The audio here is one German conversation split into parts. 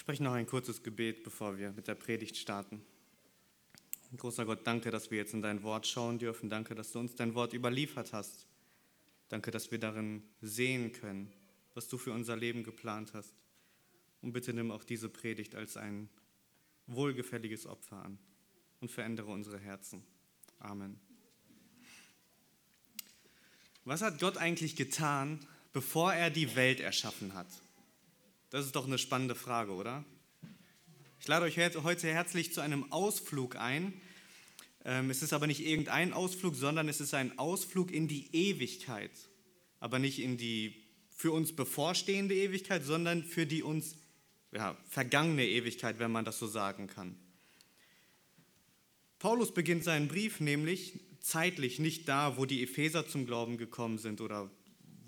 Ich spreche noch ein kurzes Gebet, bevor wir mit der Predigt starten. Großer Gott, danke, dass wir jetzt in dein Wort schauen dürfen. Danke, dass du uns dein Wort überliefert hast. Danke, dass wir darin sehen können, was du für unser Leben geplant hast. Und bitte nimm auch diese Predigt als ein wohlgefälliges Opfer an und verändere unsere Herzen. Amen. Was hat Gott eigentlich getan, bevor er die Welt erschaffen hat? Das ist doch eine spannende Frage, oder? Ich lade euch heute herzlich zu einem Ausflug ein. Ähm, es ist aber nicht irgendein Ausflug, sondern es ist ein Ausflug in die Ewigkeit. Aber nicht in die für uns bevorstehende Ewigkeit, sondern für die uns ja, vergangene Ewigkeit, wenn man das so sagen kann. Paulus beginnt seinen Brief nämlich zeitlich nicht da, wo die Epheser zum Glauben gekommen sind oder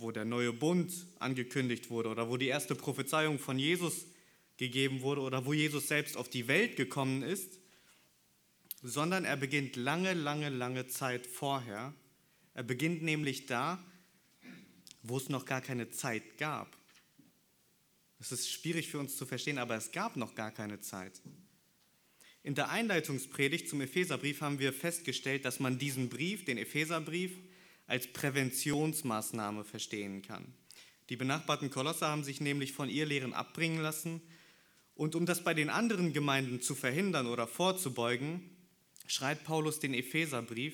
wo der neue Bund angekündigt wurde oder wo die erste Prophezeiung von Jesus gegeben wurde oder wo Jesus selbst auf die Welt gekommen ist, sondern er beginnt lange, lange, lange Zeit vorher. Er beginnt nämlich da, wo es noch gar keine Zeit gab. Es ist schwierig für uns zu verstehen, aber es gab noch gar keine Zeit. In der Einleitungspredigt zum Epheserbrief haben wir festgestellt, dass man diesen Brief, den Epheserbrief, als Präventionsmaßnahme verstehen kann. Die benachbarten Kolosser haben sich nämlich von ihr Lehren abbringen lassen. Und um das bei den anderen Gemeinden zu verhindern oder vorzubeugen, schreibt Paulus den Epheserbrief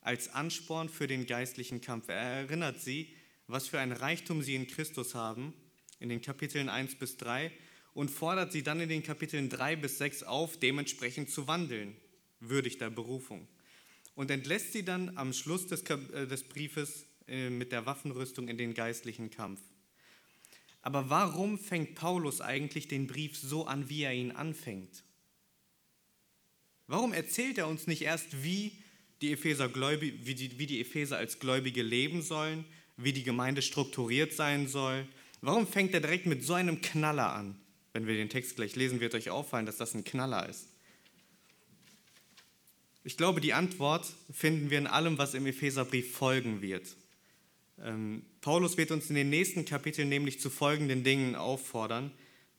als Ansporn für den geistlichen Kampf. Er erinnert sie, was für ein Reichtum sie in Christus haben, in den Kapiteln 1 bis 3, und fordert sie dann in den Kapiteln 3 bis 6 auf, dementsprechend zu wandeln, würdig der Berufung und entlässt sie dann am Schluss des, äh, des Briefes äh, mit der Waffenrüstung in den geistlichen Kampf. Aber warum fängt Paulus eigentlich den Brief so an, wie er ihn anfängt? Warum erzählt er uns nicht erst, wie die Epheser, Gläubig, wie die, wie die Epheser als Gläubige leben sollen, wie die Gemeinde strukturiert sein soll? Warum fängt er direkt mit so einem Knaller an? Wenn wir den Text gleich lesen, wird euch auffallen, dass das ein Knaller ist. Ich glaube, die Antwort finden wir in allem, was im Epheserbrief folgen wird. Ähm, Paulus wird uns in den nächsten Kapiteln nämlich zu folgenden Dingen auffordern.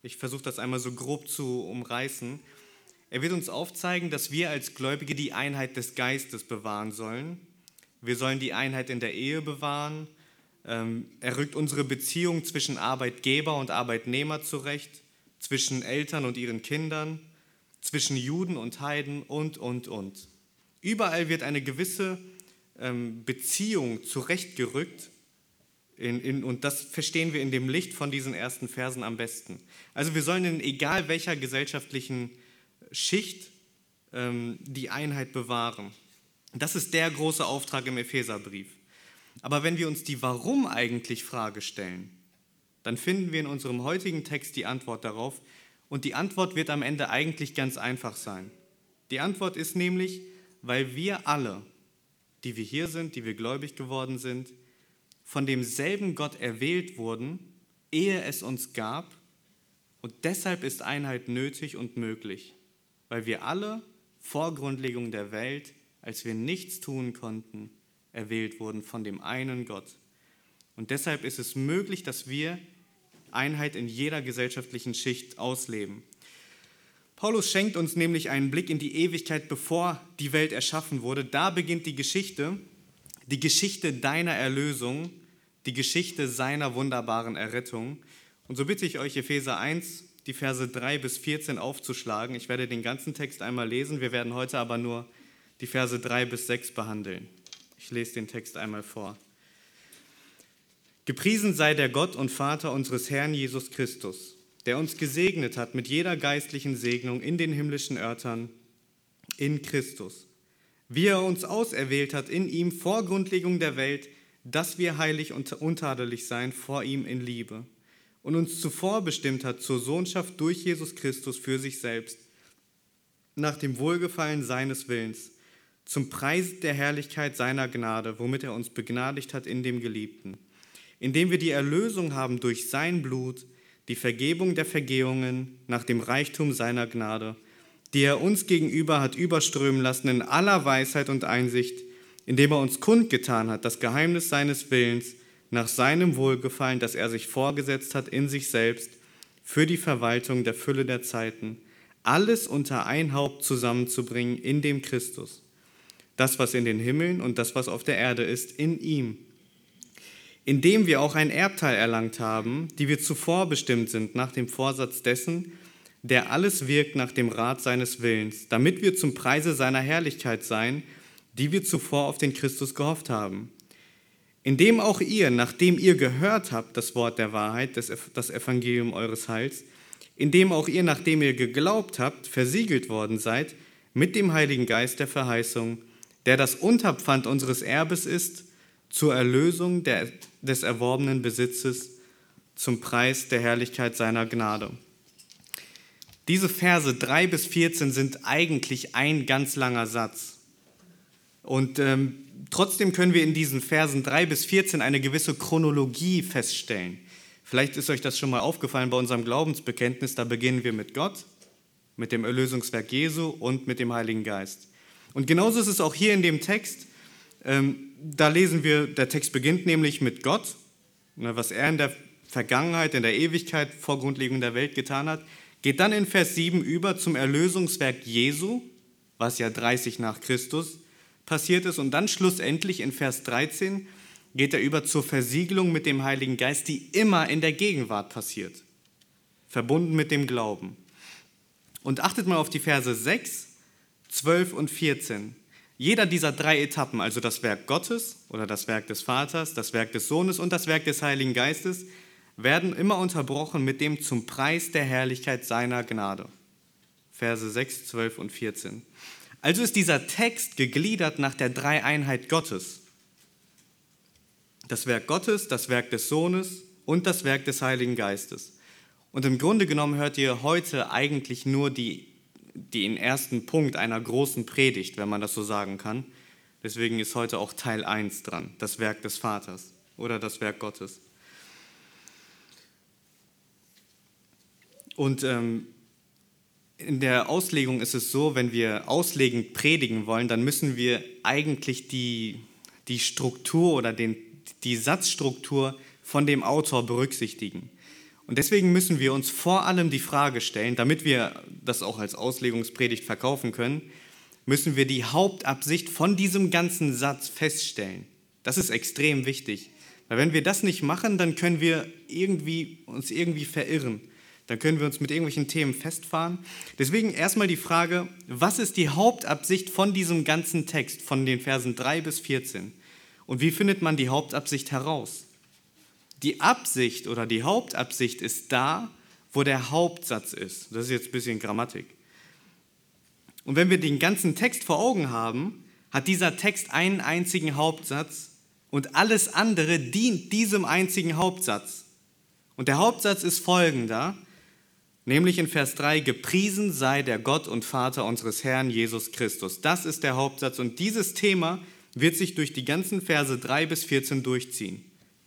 Ich versuche das einmal so grob zu umreißen. Er wird uns aufzeigen, dass wir als Gläubige die Einheit des Geistes bewahren sollen. Wir sollen die Einheit in der Ehe bewahren. Ähm, er rückt unsere Beziehung zwischen Arbeitgeber und Arbeitnehmer zurecht, zwischen Eltern und ihren Kindern, zwischen Juden und Heiden und, und, und. Überall wird eine gewisse ähm, Beziehung zurechtgerückt. In, in, und das verstehen wir in dem Licht von diesen ersten Versen am besten. Also wir sollen in egal welcher gesellschaftlichen Schicht ähm, die Einheit bewahren. Das ist der große Auftrag im Epheserbrief. Aber wenn wir uns die Warum eigentlich Frage stellen, dann finden wir in unserem heutigen Text die Antwort darauf. Und die Antwort wird am Ende eigentlich ganz einfach sein. Die Antwort ist nämlich, weil wir alle, die wir hier sind, die wir gläubig geworden sind, von demselben Gott erwählt wurden, ehe es uns gab. Und deshalb ist Einheit nötig und möglich, weil wir alle vor Grundlegung der Welt, als wir nichts tun konnten, erwählt wurden von dem einen Gott. Und deshalb ist es möglich, dass wir Einheit in jeder gesellschaftlichen Schicht ausleben. Paulus schenkt uns nämlich einen Blick in die Ewigkeit, bevor die Welt erschaffen wurde. Da beginnt die Geschichte, die Geschichte deiner Erlösung, die Geschichte seiner wunderbaren Errettung. Und so bitte ich euch, Epheser 1, die Verse 3 bis 14 aufzuschlagen. Ich werde den ganzen Text einmal lesen, wir werden heute aber nur die Verse 3 bis 6 behandeln. Ich lese den Text einmal vor. Gepriesen sei der Gott und Vater unseres Herrn Jesus Christus der uns gesegnet hat mit jeder geistlichen Segnung in den himmlischen Örtern in Christus, wie er uns auserwählt hat in ihm vor Grundlegung der Welt, dass wir heilig und untadelig sein vor ihm in Liebe und uns zuvor bestimmt hat zur Sohnschaft durch Jesus Christus für sich selbst, nach dem Wohlgefallen seines Willens, zum Preis der Herrlichkeit seiner Gnade, womit er uns begnadigt hat in dem Geliebten, indem wir die Erlösung haben durch sein Blut, die Vergebung der Vergehungen nach dem Reichtum seiner Gnade, die er uns gegenüber hat überströmen lassen in aller Weisheit und Einsicht, indem er uns kundgetan hat, das Geheimnis seines Willens nach seinem Wohlgefallen, das er sich vorgesetzt hat in sich selbst, für die Verwaltung der Fülle der Zeiten, alles unter ein Haupt zusammenzubringen in dem Christus. Das, was in den Himmeln und das, was auf der Erde ist, in ihm. Indem wir auch ein Erbteil erlangt haben, die wir zuvor bestimmt sind nach dem Vorsatz dessen, der alles wirkt nach dem Rat seines Willens, damit wir zum Preise seiner Herrlichkeit seien, die wir zuvor auf den Christus gehofft haben. Indem auch ihr, nachdem ihr gehört habt, das Wort der Wahrheit, das Evangelium eures Heils, indem auch ihr, nachdem ihr geglaubt habt, versiegelt worden seid mit dem Heiligen Geist der Verheißung, der das Unterpfand unseres Erbes ist, zur Erlösung der, des erworbenen Besitzes, zum Preis der Herrlichkeit seiner Gnade. Diese Verse 3 bis 14 sind eigentlich ein ganz langer Satz. Und ähm, trotzdem können wir in diesen Versen 3 bis 14 eine gewisse Chronologie feststellen. Vielleicht ist euch das schon mal aufgefallen bei unserem Glaubensbekenntnis. Da beginnen wir mit Gott, mit dem Erlösungswerk Jesu und mit dem Heiligen Geist. Und genauso ist es auch hier in dem Text. Ähm, da lesen wir, der Text beginnt nämlich mit Gott, ne, was er in der Vergangenheit, in der Ewigkeit vor Grundlegung der Welt getan hat, geht dann in Vers 7 über zum Erlösungswerk Jesu, was ja 30 nach Christus passiert ist. Und dann schlussendlich in Vers 13 geht er über zur Versiegelung mit dem Heiligen Geist, die immer in der Gegenwart passiert, verbunden mit dem Glauben. Und achtet mal auf die Verse 6, 12 und 14. Jeder dieser drei Etappen, also das Werk Gottes oder das Werk des Vaters, das Werk des Sohnes und das Werk des Heiligen Geistes, werden immer unterbrochen mit dem zum Preis der Herrlichkeit seiner Gnade. Verse 6, 12 und 14. Also ist dieser Text gegliedert nach der Dreieinheit Gottes. Das Werk Gottes, das Werk des Sohnes und das Werk des Heiligen Geistes. Und im Grunde genommen hört ihr heute eigentlich nur die, den ersten Punkt einer großen Predigt, wenn man das so sagen kann. Deswegen ist heute auch Teil 1 dran, das Werk des Vaters oder das Werk Gottes. Und ähm, in der Auslegung ist es so, wenn wir auslegend predigen wollen, dann müssen wir eigentlich die, die Struktur oder den, die Satzstruktur von dem Autor berücksichtigen. Und deswegen müssen wir uns vor allem die Frage stellen, damit wir das auch als Auslegungspredigt verkaufen können, müssen wir die Hauptabsicht von diesem ganzen Satz feststellen. Das ist extrem wichtig. Weil wenn wir das nicht machen, dann können wir irgendwie, uns irgendwie verirren dann können wir uns mit irgendwelchen Themen festfahren. Deswegen erstmal die Frage, was ist die Hauptabsicht von diesem ganzen Text, von den Versen 3 bis 14? Und wie findet man die Hauptabsicht heraus? Die Absicht oder die Hauptabsicht ist da, wo der Hauptsatz ist. Das ist jetzt ein bisschen Grammatik. Und wenn wir den ganzen Text vor Augen haben, hat dieser Text einen einzigen Hauptsatz und alles andere dient diesem einzigen Hauptsatz. Und der Hauptsatz ist folgender. Nämlich in Vers 3, gepriesen sei der Gott und Vater unseres Herrn Jesus Christus. Das ist der Hauptsatz und dieses Thema wird sich durch die ganzen Verse 3 bis 14 durchziehen.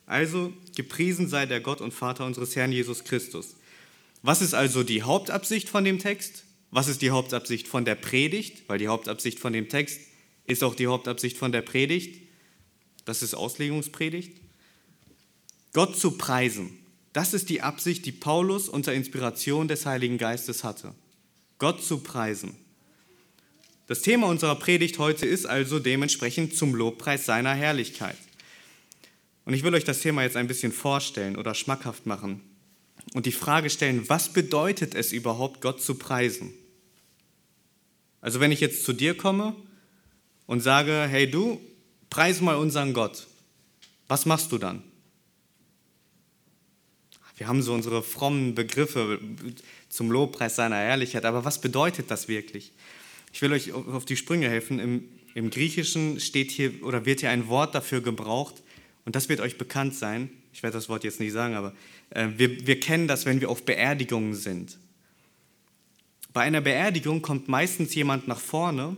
Also, gepriesen sei der Gott und Vater unseres Herrn Jesus Christus. Was ist also die Hauptabsicht von dem Text? Was ist die Hauptabsicht von der Predigt? Weil die Hauptabsicht von dem Text ist auch die Hauptabsicht von der Predigt. Das ist Auslegungspredigt. Gott zu preisen. Das ist die Absicht, die Paulus unter Inspiration des Heiligen Geistes hatte. Gott zu preisen. Das Thema unserer Predigt heute ist also dementsprechend zum Lobpreis seiner Herrlichkeit. Und ich will euch das Thema jetzt ein bisschen vorstellen oder schmackhaft machen und die Frage stellen, was bedeutet es überhaupt, Gott zu preisen? Also wenn ich jetzt zu dir komme und sage, hey du, preis mal unseren Gott, was machst du dann? Wir haben so unsere frommen Begriffe zum Lobpreis seiner Herrlichkeit, aber was bedeutet das wirklich? Ich will euch auf die Sprünge helfen. Im, Im, Griechischen steht hier oder wird hier ein Wort dafür gebraucht und das wird euch bekannt sein. Ich werde das Wort jetzt nicht sagen, aber äh, wir, wir kennen das, wenn wir auf Beerdigungen sind. Bei einer Beerdigung kommt meistens jemand nach vorne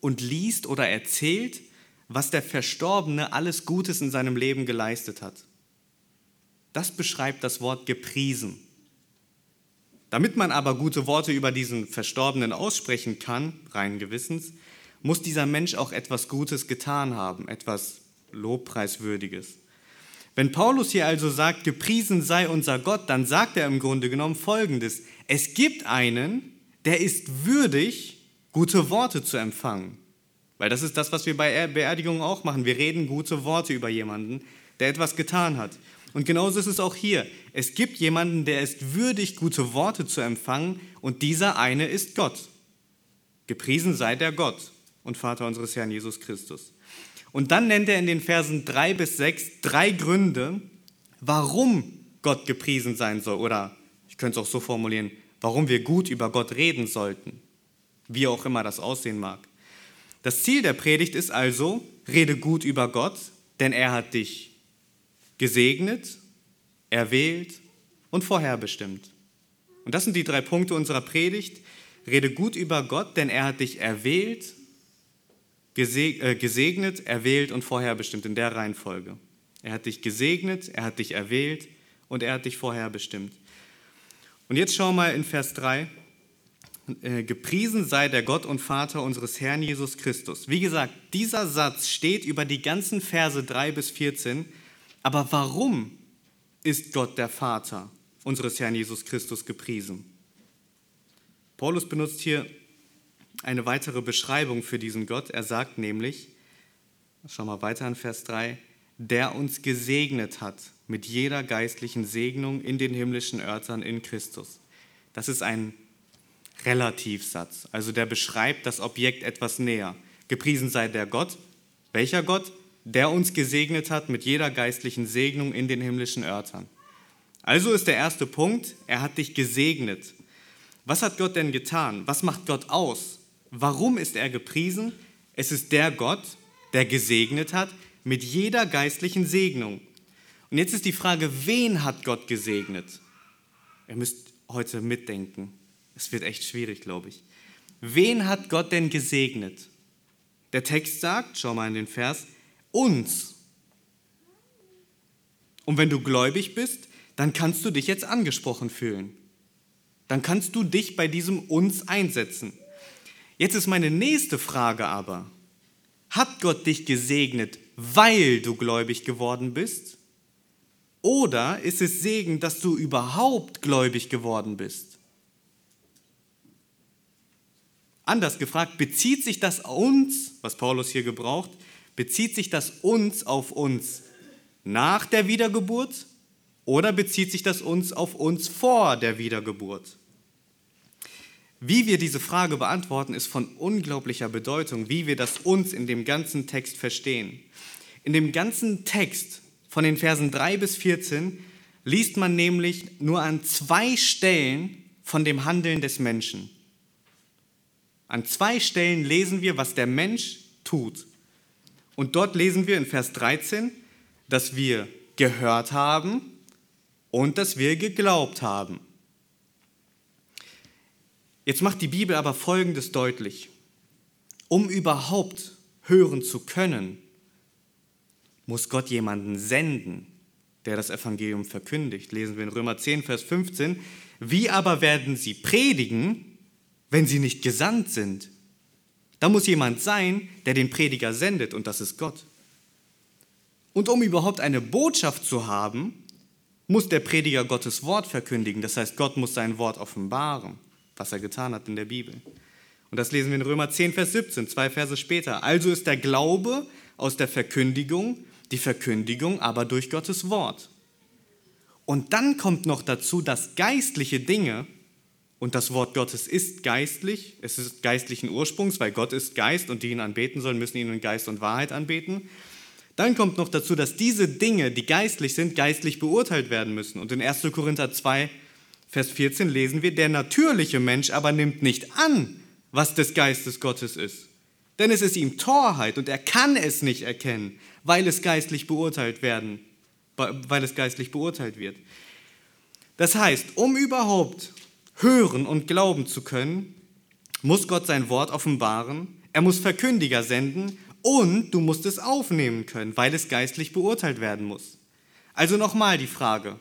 und liest oder erzählt, was der Verstorbene alles Gutes in seinem Leben geleistet hat. Das beschreibt das Wort gepriesen. Damit man aber gute Worte über diesen Verstorbenen aussprechen kann, rein gewissens, muss dieser Mensch auch etwas Gutes getan haben, etwas Lobpreiswürdiges. Wenn Paulus hier also sagt, gepriesen sei unser Gott, dann sagt er im Grunde genommen Folgendes. Es gibt einen, der ist würdig, gute Worte zu empfangen. Weil das ist das, was wir bei Beerdigungen auch machen. Wir reden gute Worte über jemanden, der etwas getan hat. Und genauso ist es auch hier. Es gibt jemanden, der ist würdig, gute Worte zu empfangen, und dieser eine ist Gott. Gepriesen sei der Gott und Vater unseres Herrn Jesus Christus. Und dann nennt er in den Versen 3 bis 6 drei Gründe, warum Gott gepriesen sein soll. Oder ich könnte es auch so formulieren, warum wir gut über Gott reden sollten. Wie auch immer das aussehen mag. Das Ziel der Predigt ist also, rede gut über Gott, denn er hat dich gesegnet, erwählt und vorherbestimmt. Und das sind die drei Punkte unserer Predigt. Rede gut über Gott, denn er hat dich erwählt, äh, gesegnet, erwählt und vorherbestimmt in der Reihenfolge. Er hat dich gesegnet, er hat dich erwählt und er hat dich vorherbestimmt. Und jetzt schau mal in Vers 3. Äh, gepriesen sei der Gott und Vater unseres Herrn Jesus Christus. Wie gesagt, dieser Satz steht über die ganzen Verse 3 bis 14. Aber warum ist Gott der Vater unseres Herrn Jesus Christus gepriesen? Paulus benutzt hier eine weitere Beschreibung für diesen Gott. Er sagt nämlich, schau mal weiter in Vers 3, der uns gesegnet hat mit jeder geistlichen Segnung in den himmlischen Örtern in Christus. Das ist ein Relativsatz. Also der beschreibt das Objekt etwas näher. Gepriesen sei der Gott. Welcher Gott? Der uns gesegnet hat mit jeder geistlichen Segnung in den himmlischen Örtern. Also ist der erste Punkt, er hat dich gesegnet. Was hat Gott denn getan? Was macht Gott aus? Warum ist er gepriesen? Es ist der Gott, der gesegnet hat mit jeder geistlichen Segnung. Und jetzt ist die Frage, wen hat Gott gesegnet? Ihr müsst heute mitdenken. Es wird echt schwierig, glaube ich. Wen hat Gott denn gesegnet? Der Text sagt, schau mal in den Vers, uns. Und wenn du gläubig bist, dann kannst du dich jetzt angesprochen fühlen. Dann kannst du dich bei diesem uns einsetzen. Jetzt ist meine nächste Frage aber, hat Gott dich gesegnet, weil du gläubig geworden bist? Oder ist es Segen, dass du überhaupt gläubig geworden bist? Anders gefragt, bezieht sich das uns, was Paulus hier gebraucht, bezieht sich das uns auf uns nach der Wiedergeburt oder bezieht sich das uns auf uns vor der Wiedergeburt? Wie wir diese Frage beantworten, ist von unglaublicher Bedeutung, wie wir das uns in dem ganzen Text verstehen. In dem ganzen Text von den Versen 3 bis 14 liest man nämlich nur an zwei Stellen von dem Handeln des Menschen. An zwei Stellen lesen wir, was der Mensch tut. Und dort lesen wir in Vers 13, dass wir gehört haben und dass wir geglaubt haben. Jetzt macht die Bibel aber Folgendes deutlich. Um überhaupt hören zu können, muss Gott jemanden senden, der das Evangelium verkündigt. Lesen wir in Römer 10, Vers 15. Wie aber werden sie predigen, wenn sie nicht gesandt sind. Da muss jemand sein, der den Prediger sendet, und das ist Gott. Und um überhaupt eine Botschaft zu haben, muss der Prediger Gottes Wort verkündigen. Das heißt, Gott muss sein Wort offenbaren, was er getan hat in der Bibel. Und das lesen wir in Römer 10, Vers 17, zwei Verse später. Also ist der Glaube aus der Verkündigung, die Verkündigung aber durch Gottes Wort. Und dann kommt noch dazu, dass geistliche Dinge und das Wort Gottes ist geistlich, es ist geistlichen Ursprungs, weil Gott ist Geist und die ihn anbeten sollen, müssen ihn in Geist und Wahrheit anbeten. Dann kommt noch dazu, dass diese Dinge, die geistlich sind, geistlich beurteilt werden müssen. Und in 1. Korinther 2, Vers 14 lesen wir, der natürliche Mensch aber nimmt nicht an, was des Geistes Gottes ist. Denn es ist ihm Torheit und er kann es nicht erkennen, weil es geistlich beurteilt werden, weil es geistlich beurteilt wird. Das heißt, um überhaupt hören und glauben zu können, muss Gott sein Wort offenbaren, er muss Verkündiger senden und du musst es aufnehmen können, weil es geistlich beurteilt werden muss. Also nochmal die Frage,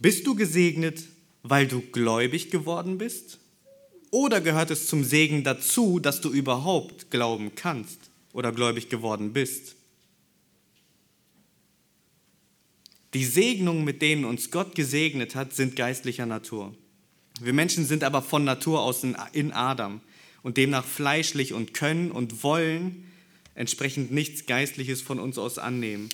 bist du gesegnet, weil du gläubig geworden bist? Oder gehört es zum Segen dazu, dass du überhaupt glauben kannst oder gläubig geworden bist? Die Segnungen, mit denen uns Gott gesegnet hat, sind geistlicher Natur. Wir Menschen sind aber von Natur aus in Adam und demnach fleischlich und können und wollen entsprechend nichts Geistliches von uns aus annehmen.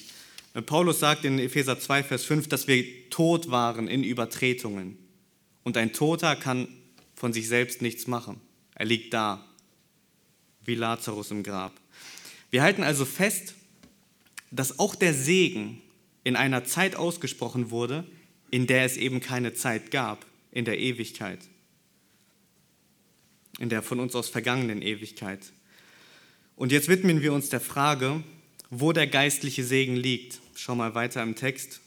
Paulus sagt in Epheser 2, Vers 5, dass wir tot waren in Übertretungen. Und ein Toter kann von sich selbst nichts machen. Er liegt da, wie Lazarus im Grab. Wir halten also fest, dass auch der Segen in einer Zeit ausgesprochen wurde, in der es eben keine Zeit gab, in der Ewigkeit, in der von uns aus vergangenen Ewigkeit. Und jetzt widmen wir uns der Frage, wo der geistliche Segen liegt. Schau mal weiter im Text.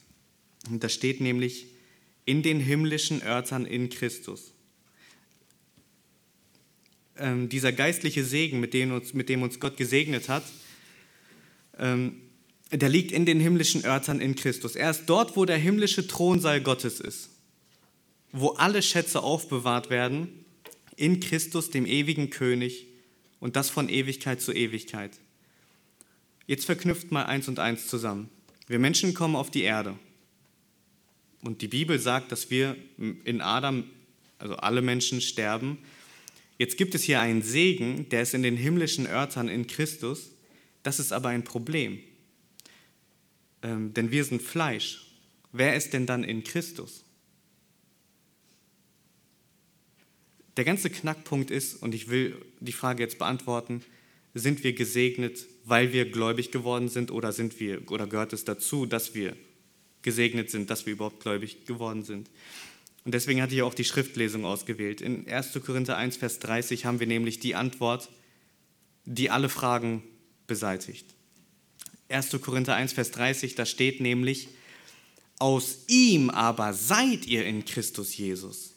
Und da steht nämlich in den himmlischen Örtern in Christus. Ähm, dieser geistliche Segen, mit dem, uns, mit dem uns Gott gesegnet hat, ähm, der liegt in den himmlischen Örtern in Christus. Er ist dort, wo der himmlische Thronsaal Gottes ist, wo alle Schätze aufbewahrt werden, in Christus, dem ewigen König, und das von Ewigkeit zu Ewigkeit. Jetzt verknüpft mal eins und eins zusammen. Wir Menschen kommen auf die Erde. Und die Bibel sagt, dass wir in Adam, also alle Menschen sterben. Jetzt gibt es hier einen Segen, der ist in den himmlischen Örtern in Christus. Das ist aber ein Problem. Ähm, denn wir sind Fleisch. Wer ist denn dann in Christus? Der ganze Knackpunkt ist, und ich will die Frage jetzt beantworten, sind wir gesegnet, weil wir gläubig geworden sind oder sind wir oder gehört es dazu, dass wir gesegnet sind, dass wir überhaupt gläubig geworden sind? Und deswegen hatte ich auch die Schriftlesung ausgewählt. In 1. Korinther 1, Vers 30 haben wir nämlich die Antwort, die alle Fragen beseitigt. 1. Korinther 1, Vers 30, da steht nämlich, aus ihm aber seid ihr in Christus Jesus,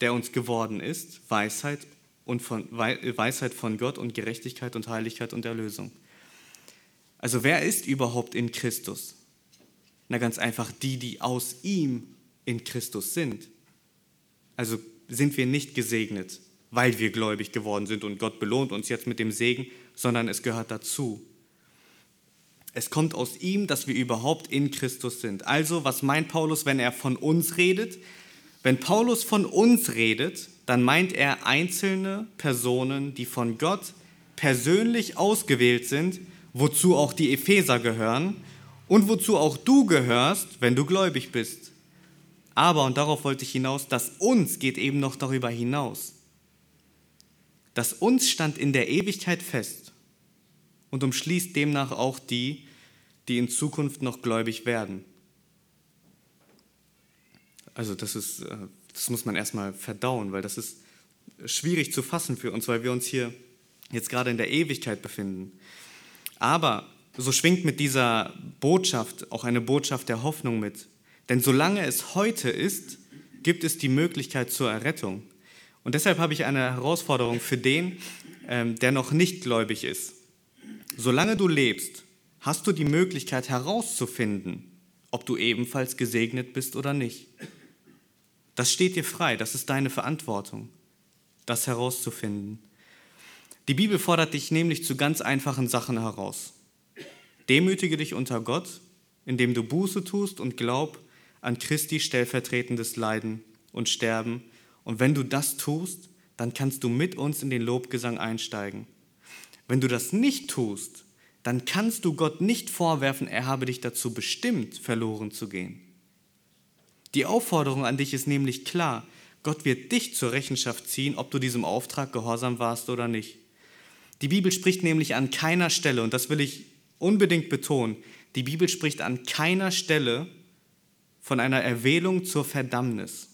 der uns geworden ist, Weisheit, und von, Weisheit von Gott und Gerechtigkeit und Heiligkeit und Erlösung. Also wer ist überhaupt in Christus? Na ganz einfach die, die aus ihm in Christus sind. Also sind wir nicht gesegnet, weil wir gläubig geworden sind und Gott belohnt uns jetzt mit dem Segen, sondern es gehört dazu. Es kommt aus ihm, dass wir überhaupt in Christus sind. Also, was meint Paulus, wenn er von uns redet? Wenn Paulus von uns redet, dann meint er einzelne Personen, die von Gott persönlich ausgewählt sind, wozu auch die Epheser gehören und wozu auch du gehörst, wenn du gläubig bist. Aber, und darauf wollte ich hinaus, das uns geht eben noch darüber hinaus. Das uns stand in der Ewigkeit fest und umschließt demnach auch die, die in Zukunft noch gläubig werden. Also das ist, äh, das muss man erstmal verdauen, weil das ist schwierig zu fassen für uns, weil wir uns hier jetzt gerade in der Ewigkeit befinden. Aber so schwingt mit dieser Botschaft auch eine Botschaft der Hoffnung mit. Denn solange es heute ist, gibt es die Möglichkeit zur Errettung. Und deshalb habe ich eine Herausforderung für den, ähm, der noch nicht gläubig ist. Solange du lebst, hast du die Möglichkeit herauszufinden, ob du ebenfalls gesegnet bist oder nicht. Das steht dir frei, das ist deine Verantwortung, das herauszufinden. Die Bibel fordert dich nämlich zu ganz einfachen Sachen heraus. Demütige dich unter Gott, indem du Buße tust und glaub an Christi stellvertretendes Leiden und Sterben. Und wenn du das tust, dann kannst du mit uns in den Lobgesang einsteigen. Wenn du das nicht tust, dann kannst du Gott nicht vorwerfen, er habe dich dazu bestimmt, verloren zu gehen. Die Aufforderung an dich ist nämlich klar. Gott wird dich zur Rechenschaft ziehen, ob du diesem Auftrag gehorsam warst oder nicht. Die Bibel spricht nämlich an keiner Stelle, und das will ich unbedingt betonen, die Bibel spricht an keiner Stelle von einer Erwählung zur Verdammnis.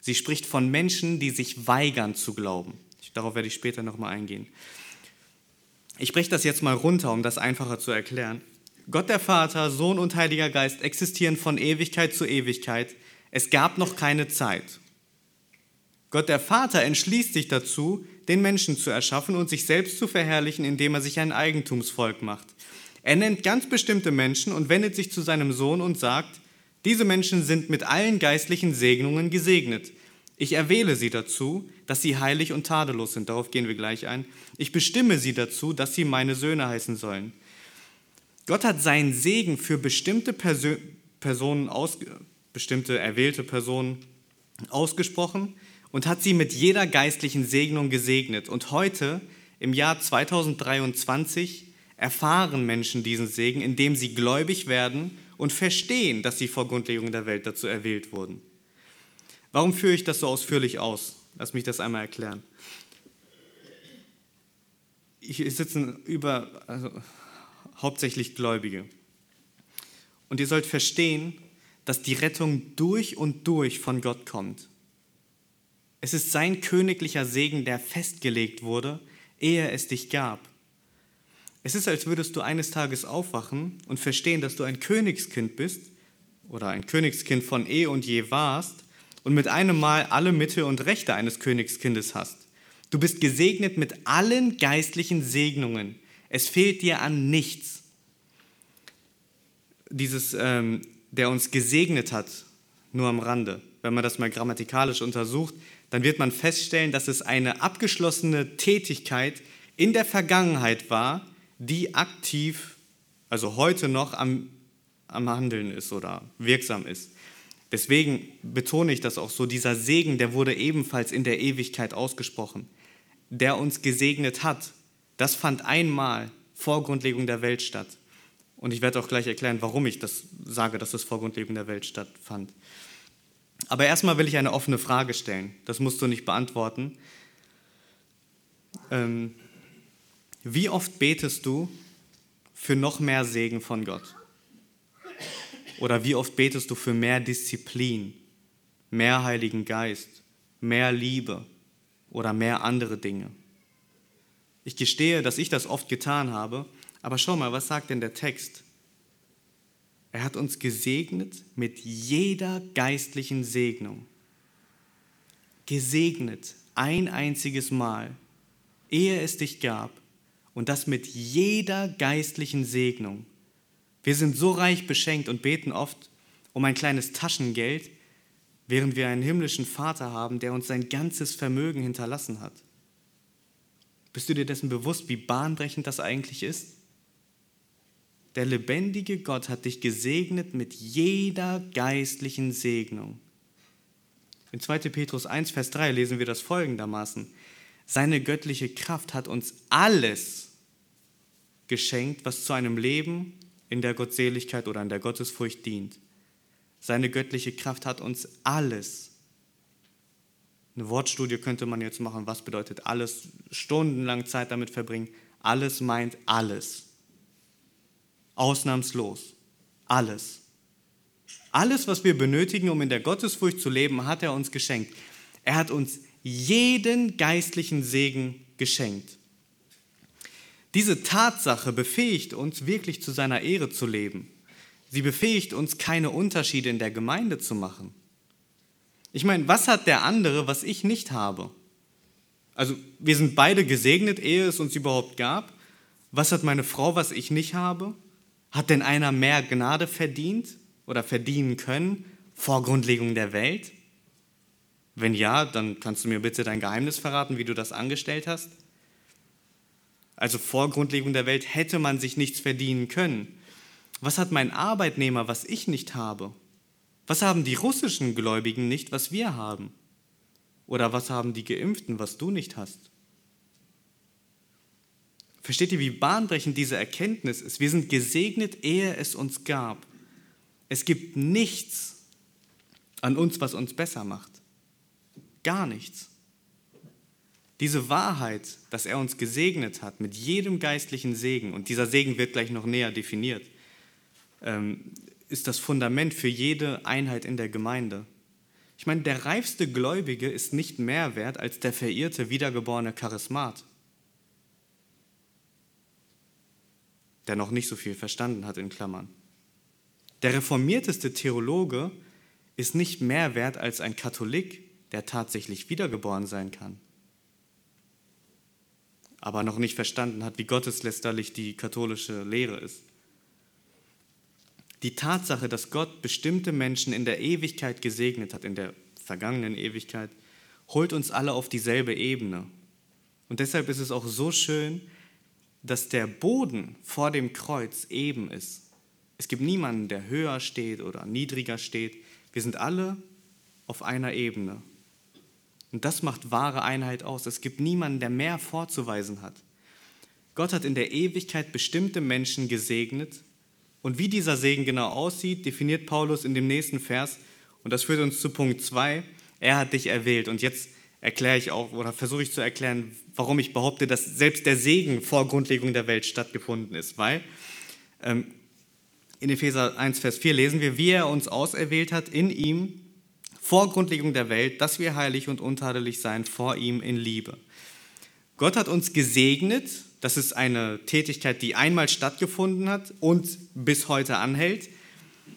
Sie spricht von Menschen, die sich weigern zu glauben. Darauf werde ich später nochmal eingehen. Ich breche das jetzt mal runter, um das einfacher zu erklären. Gott der Vater, Sohn und Heiliger Geist existieren von Ewigkeit zu Ewigkeit es gab noch keine Zeit. Gott der Vater entschließt sich dazu, den Menschen zu erschaffen und sich selbst zu verherrlichen, indem er sich ein Eigentumsvolk macht. Er nennt ganz bestimmte Menschen und wendet sich zu seinem Sohn und sagt, diese Menschen sind mit allen geistlichen Segnungen gesegnet. Ich erwähle sie dazu, dass sie heilig und tadellos sind. Darauf gehen wir gleich ein. Ich bestimme sie dazu, dass sie meine Söhne heißen sollen. Gott hat seinen Segen für bestimmte Persö Personen, aus, bestimmte erwählte Personen ausgesprochen und hat sie mit jeder geistlichen Segnung gesegnet. Und heute, im Jahr 2023, erfahren Menschen diesen Segen, indem sie gläubig werden und verstehen, dass sie vor Grundlegung der Welt dazu erwählt wurden. Warum führe ich das so ausführlich aus? Lass mich das einmal erklären. Hier sitzen über, also, hauptsächlich Gläubige. Und ihr sollt verstehen, dass die Rettung durch und durch von Gott kommt. Es ist sein königlicher Segen, der festgelegt wurde, ehe es dich gab. Es ist, als würdest du eines Tages aufwachen und verstehen, dass du ein Königskind bist oder ein Königskind von eh und je warst und mit einem Mal alle Mitte und Rechte eines Königskindes hast. Du bist gesegnet mit allen geistlichen Segnungen. Es fehlt dir an nichts. Dieses, ähm, der uns gesegnet hat, nur am Rande. Wenn man das mal grammatikalisch untersucht, dann wird man feststellen, dass es eine abgeschlossene Tätigkeit in der Vergangenheit war, die aktiv, also heute noch am, am Handeln ist oder wirksam ist. Deswegen betone ich das auch so, dieser Segen, der wurde ebenfalls in der Ewigkeit ausgesprochen, der uns gesegnet hat. Das fand einmal vor Grundlegung der Welt statt. Und ich werde auch gleich erklären, warum ich das sage, dass es vor Grundlegung der Welt stattfand. Aber erstmal will ich eine offene Frage stellen. Das musst du nicht beantworten. Ähm, wie oft betest du für noch mehr Segen von Gott? Oder wie oft betest du für mehr Disziplin, mehr Heiligen Geist, mehr Liebe oder mehr andere Dinge? Ich gestehe, dass ich das oft getan habe, aber schau mal, was sagt denn der Text? Er hat uns gesegnet mit jeder geistlichen Segnung. Gesegnet ein einziges Mal, ehe es dich gab, und das mit jeder geistlichen Segnung. Wir sind so reich beschenkt und beten oft um ein kleines Taschengeld, während wir einen himmlischen Vater haben, der uns sein ganzes Vermögen hinterlassen hat. Bist du dir dessen bewusst, wie bahnbrechend das eigentlich ist? Der lebendige Gott hat dich gesegnet mit jeder geistlichen Segnung. In 2. Petrus 1, Vers 3 lesen wir das folgendermaßen. Seine göttliche Kraft hat uns alles geschenkt, was zu einem Leben in der Gottseligkeit oder in der Gottesfurcht dient. Seine göttliche Kraft hat uns alles. Eine Wortstudie könnte man jetzt machen, was bedeutet alles, stundenlang Zeit damit verbringen. Alles meint alles. Ausnahmslos. Alles. Alles, was wir benötigen, um in der Gottesfurcht zu leben, hat er uns geschenkt. Er hat uns jeden geistlichen Segen geschenkt. Diese Tatsache befähigt uns wirklich zu seiner Ehre zu leben. Sie befähigt uns, keine Unterschiede in der Gemeinde zu machen. Ich meine, was hat der andere, was ich nicht habe? Also wir sind beide gesegnet, ehe es uns überhaupt gab. Was hat meine Frau, was ich nicht habe? Hat denn einer mehr Gnade verdient oder verdienen können vor Grundlegung der Welt? Wenn ja, dann kannst du mir bitte dein Geheimnis verraten, wie du das angestellt hast. Also vor Grundlegung der Welt hätte man sich nichts verdienen können. Was hat mein Arbeitnehmer, was ich nicht habe? Was haben die russischen Gläubigen nicht, was wir haben? Oder was haben die Geimpften, was du nicht hast? Versteht ihr, wie bahnbrechend diese Erkenntnis ist? Wir sind gesegnet, ehe es uns gab. Es gibt nichts an uns, was uns besser macht. Gar nichts. Diese Wahrheit, dass er uns gesegnet hat mit jedem geistlichen Segen, und dieser Segen wird gleich noch näher definiert, ähm, ist das Fundament für jede Einheit in der Gemeinde. Ich meine, der reifste Gläubige ist nicht mehr wert als der verirrte, wiedergeborene Charismat. Der noch nicht so viel verstanden hat in Klammern. Der reformierteste Theologe ist nicht mehr wert als ein Katholik, der tatsächlich wiedergeboren sein kann, aber noch nicht verstanden hat, wie gotteslästerlich die katholische Lehre ist. Die Tatsache, dass Gott bestimmte Menschen in der Ewigkeit gesegnet hat, in der vergangenen Ewigkeit, holt uns alle auf dieselbe Ebene. Und deshalb ist es auch so schön, dass der Boden vor dem Kreuz eben ist. Es gibt niemanden, der höher steht oder niedriger steht. Wir sind alle auf einer Ebene. Und das macht wahre Einheit aus. Es gibt niemanden, der mehr vorzuweisen hat. Gott hat in der Ewigkeit bestimmte Menschen gesegnet. Und wie dieser Segen genau aussieht, definiert Paulus in dem nächsten Vers. Und das führt uns zu Punkt 2. Er hat dich erwählt. Und jetzt erkläre ich auch oder versuche ich zu erklären, warum ich behaupte, dass selbst der Segen vor Grundlegung der Welt stattgefunden ist. Weil ähm, in Epheser 1, Vers 4 lesen wir, wie er uns auserwählt hat in ihm vor Grundlegung der Welt, dass wir heilig und untadelig sein vor ihm in Liebe. Gott hat uns gesegnet, das ist eine Tätigkeit, die einmal stattgefunden hat und bis heute anhält.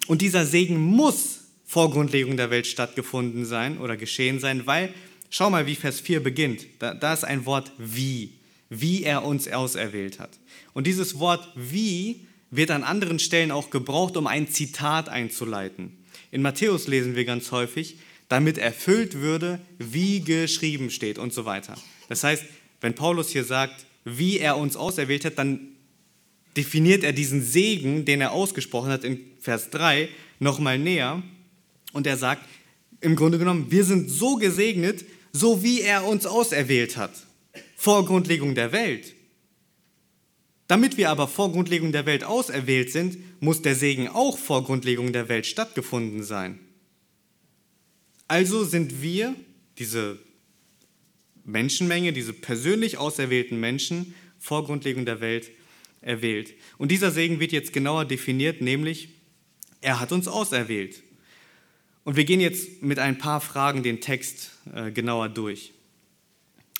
Und dieser Segen muss vor Grundlegung der Welt stattgefunden sein oder geschehen sein, weil Schau mal, wie Vers 4 beginnt. Da, da ist ein Wort wie, wie er uns auserwählt hat. Und dieses Wort wie wird an anderen Stellen auch gebraucht, um ein Zitat einzuleiten. In Matthäus lesen wir ganz häufig, damit erfüllt würde, wie geschrieben steht und so weiter. Das heißt, wenn Paulus hier sagt, wie er uns auserwählt hat, dann definiert er diesen Segen, den er ausgesprochen hat in Vers 3, nochmal näher. Und er sagt, im Grunde genommen, wir sind so gesegnet, so wie er uns auserwählt hat, vor Grundlegung der Welt. Damit wir aber vor Grundlegung der Welt auserwählt sind, muss der Segen auch vor Grundlegung der Welt stattgefunden sein. Also sind wir, diese Menschenmenge, diese persönlich auserwählten Menschen, vor Grundlegung der Welt erwählt. Und dieser Segen wird jetzt genauer definiert, nämlich er hat uns auserwählt. Und wir gehen jetzt mit ein paar Fragen den Text äh, genauer durch.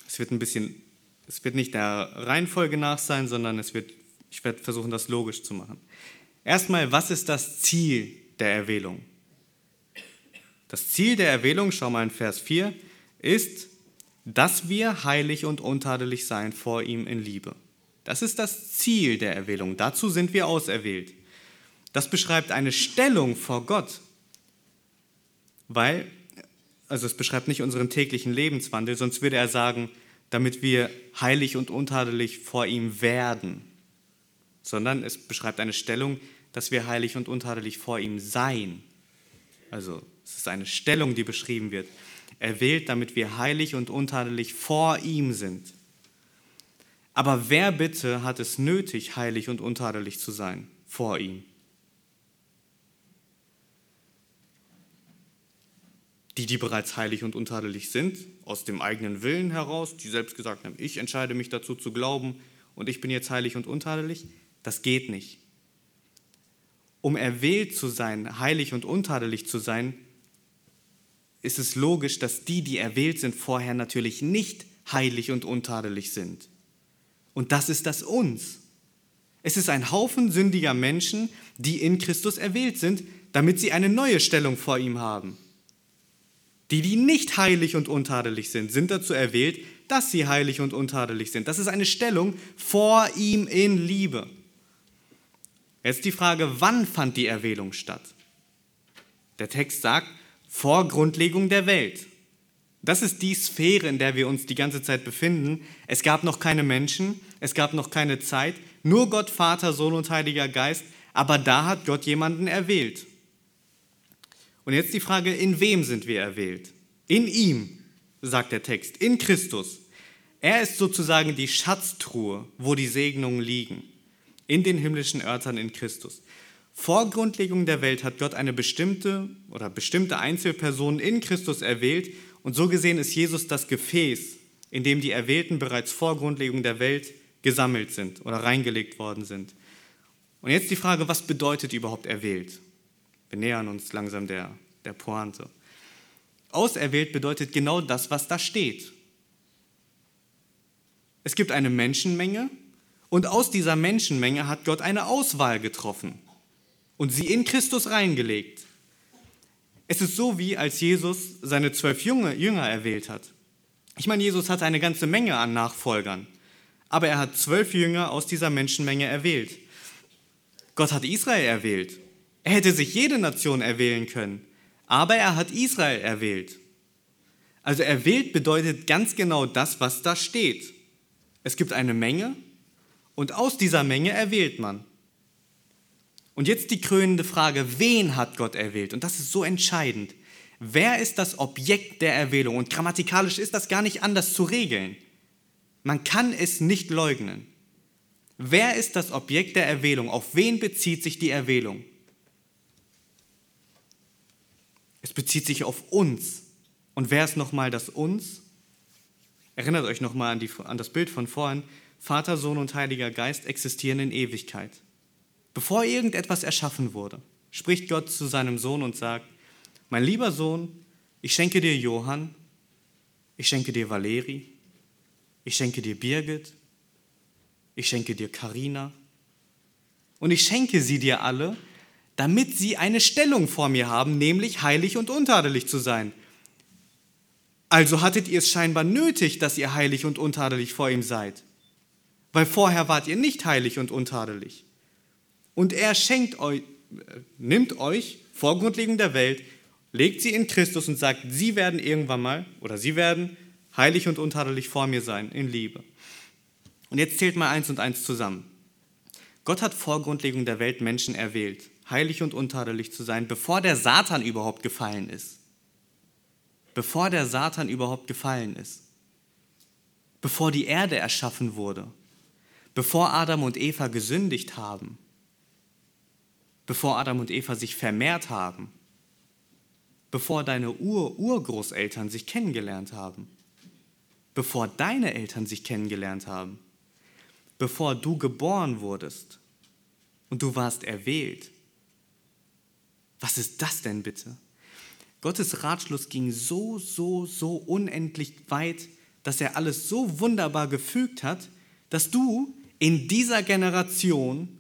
Es wird ein bisschen, es wird nicht der Reihenfolge nach sein, sondern es wird, ich werde versuchen, das logisch zu machen. Erstmal, was ist das Ziel der Erwählung? Das Ziel der Erwählung, schau mal in Vers 4, ist, dass wir heilig und untadelig sein vor ihm in Liebe. Das ist das Ziel der Erwählung. Dazu sind wir auserwählt. Das beschreibt eine Stellung vor Gott, weil, also es beschreibt nicht unseren täglichen Lebenswandel, sonst würde er sagen, damit wir heilig und untadelig vor ihm werden, sondern es beschreibt eine Stellung, dass wir heilig und untadelig vor ihm sein. Also es ist eine Stellung, die beschrieben wird. Er wählt, damit wir heilig und untadelig vor ihm sind. Aber wer bitte hat es nötig, heilig und untadelig zu sein vor ihm? Die, die bereits heilig und untadelig sind, aus dem eigenen Willen heraus, die selbst gesagt haben, ich entscheide mich dazu zu glauben und ich bin jetzt heilig und untadelig, das geht nicht. Um erwählt zu sein, heilig und untadelig zu sein, ist es logisch, dass die, die erwählt sind, vorher natürlich nicht heilig und untadelig sind. Und das ist das uns. Es ist ein Haufen sündiger Menschen, die in Christus erwählt sind, damit sie eine neue Stellung vor ihm haben. Die, die nicht heilig und untadelig sind, sind dazu erwählt, dass sie heilig und untadelig sind. Das ist eine Stellung vor ihm in Liebe. Jetzt die Frage, wann fand die Erwählung statt? Der Text sagt, vor Grundlegung der Welt. Das ist die Sphäre, in der wir uns die ganze Zeit befinden. Es gab noch keine Menschen, es gab noch keine Zeit, nur Gott, Vater, Sohn und Heiliger Geist, aber da hat Gott jemanden erwählt. Und jetzt die Frage, in wem sind wir erwählt? In ihm, sagt der Text, in Christus. Er ist sozusagen die Schatztruhe, wo die Segnungen liegen, in den himmlischen Örtern in Christus. Vor Grundlegung der Welt hat Gott eine bestimmte oder bestimmte Einzelpersonen in Christus erwählt und so gesehen ist Jesus das Gefäß, in dem die Erwählten bereits vor Grundlegung der Welt gesammelt sind oder reingelegt worden sind. Und jetzt die Frage, was bedeutet überhaupt erwählt? Wir nähern uns langsam der, der Pointe. Auserwählt bedeutet genau das, was da steht. Es gibt eine Menschenmenge und aus dieser Menschenmenge hat Gott eine Auswahl getroffen und sie in Christus reingelegt. Es ist so, wie als Jesus seine zwölf Jünger erwählt hat. Ich meine, Jesus hatte eine ganze Menge an Nachfolgern, aber er hat zwölf Jünger aus dieser Menschenmenge erwählt. Gott hat Israel erwählt er hätte sich jede Nation erwählen können, aber er hat Israel erwählt. Also erwählt bedeutet ganz genau das, was da steht. Es gibt eine Menge Und aus dieser Menge erwählt man. Und jetzt die krönende Frage, wen hat Gott erwählt? Und das ist so entscheidend. Wer ist das Objekt der Erwählung? Und grammatikalisch ist das gar nicht anders zu regeln. Man kann es nicht leugnen. Wer ist das Objekt der Erwählung? Auf wen bezieht sich die Erwählung? Es bezieht sich auf uns. Und wer ist nochmal das uns? Erinnert euch nochmal an, an das Bild von vorhin. Vater, Sohn und Heiliger Geist existieren in Ewigkeit. Bevor irgendetwas erschaffen wurde, spricht Gott zu seinem Sohn und sagt, mein lieber Sohn, ich schenke dir Johann, ich schenke dir Valeri, ich schenke dir Birgit, ich schenke dir Karina und ich schenke sie dir alle, damit sie eine Stellung vor mir haben, nämlich heilig und untadelig zu sein. Also hattet ihr es scheinbar nötig, dass ihr heilig und untadelig vor ihm seid, weil vorher wart ihr nicht heilig und untadelig. Und er schenkt euch, nimmt euch vor Grundlegung der Welt, legt sie in Christus und sagt, sie werden irgendwann mal oder sie werden heilig und untadelig vor mir sein in Liebe. Und jetzt zählt mal eins und eins zusammen. Gott hat vor Grundlegung der Welt Menschen erwählt, heilig und untadelig zu sein, bevor der Satan überhaupt gefallen ist. Bevor der Satan überhaupt gefallen ist. Bevor die Erde erschaffen wurde. Bevor Adam und Eva gesündigt haben bevor Adam und Eva sich vermehrt haben, bevor deine Ur-Urgroßeltern sich kennengelernt haben, bevor deine Eltern sich kennengelernt haben, bevor du geboren wurdest und du warst erwählt. Was ist das denn bitte? Gottes Ratschluss ging so, so, so unendlich weit, dass er alles so wunderbar gefügt hat, dass du in dieser Generation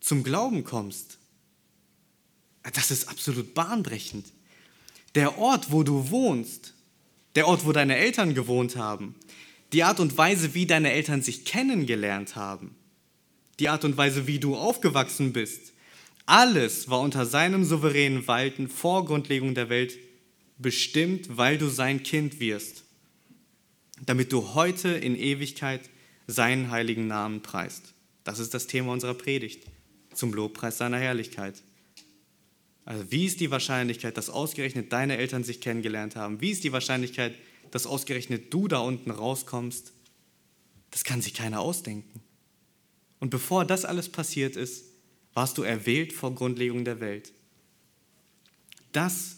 zum Glauben kommst. Das ist absolut bahnbrechend. Der Ort, wo du wohnst, der Ort, wo deine Eltern gewohnt haben, die Art und Weise, wie deine Eltern sich kennengelernt haben, die Art und Weise, wie du aufgewachsen bist, alles war unter seinem souveränen Walten vor Grundlegung der Welt bestimmt, weil du sein Kind wirst, damit du heute in Ewigkeit seinen heiligen Namen preist. Das ist das Thema unserer Predigt, zum Lobpreis seiner Herrlichkeit. Also wie ist die Wahrscheinlichkeit, dass ausgerechnet deine Eltern sich kennengelernt haben? Wie ist die Wahrscheinlichkeit, dass ausgerechnet du da unten rauskommst? Das kann sich keiner ausdenken. Und bevor das alles passiert ist, warst du erwählt vor Grundlegung der Welt. Das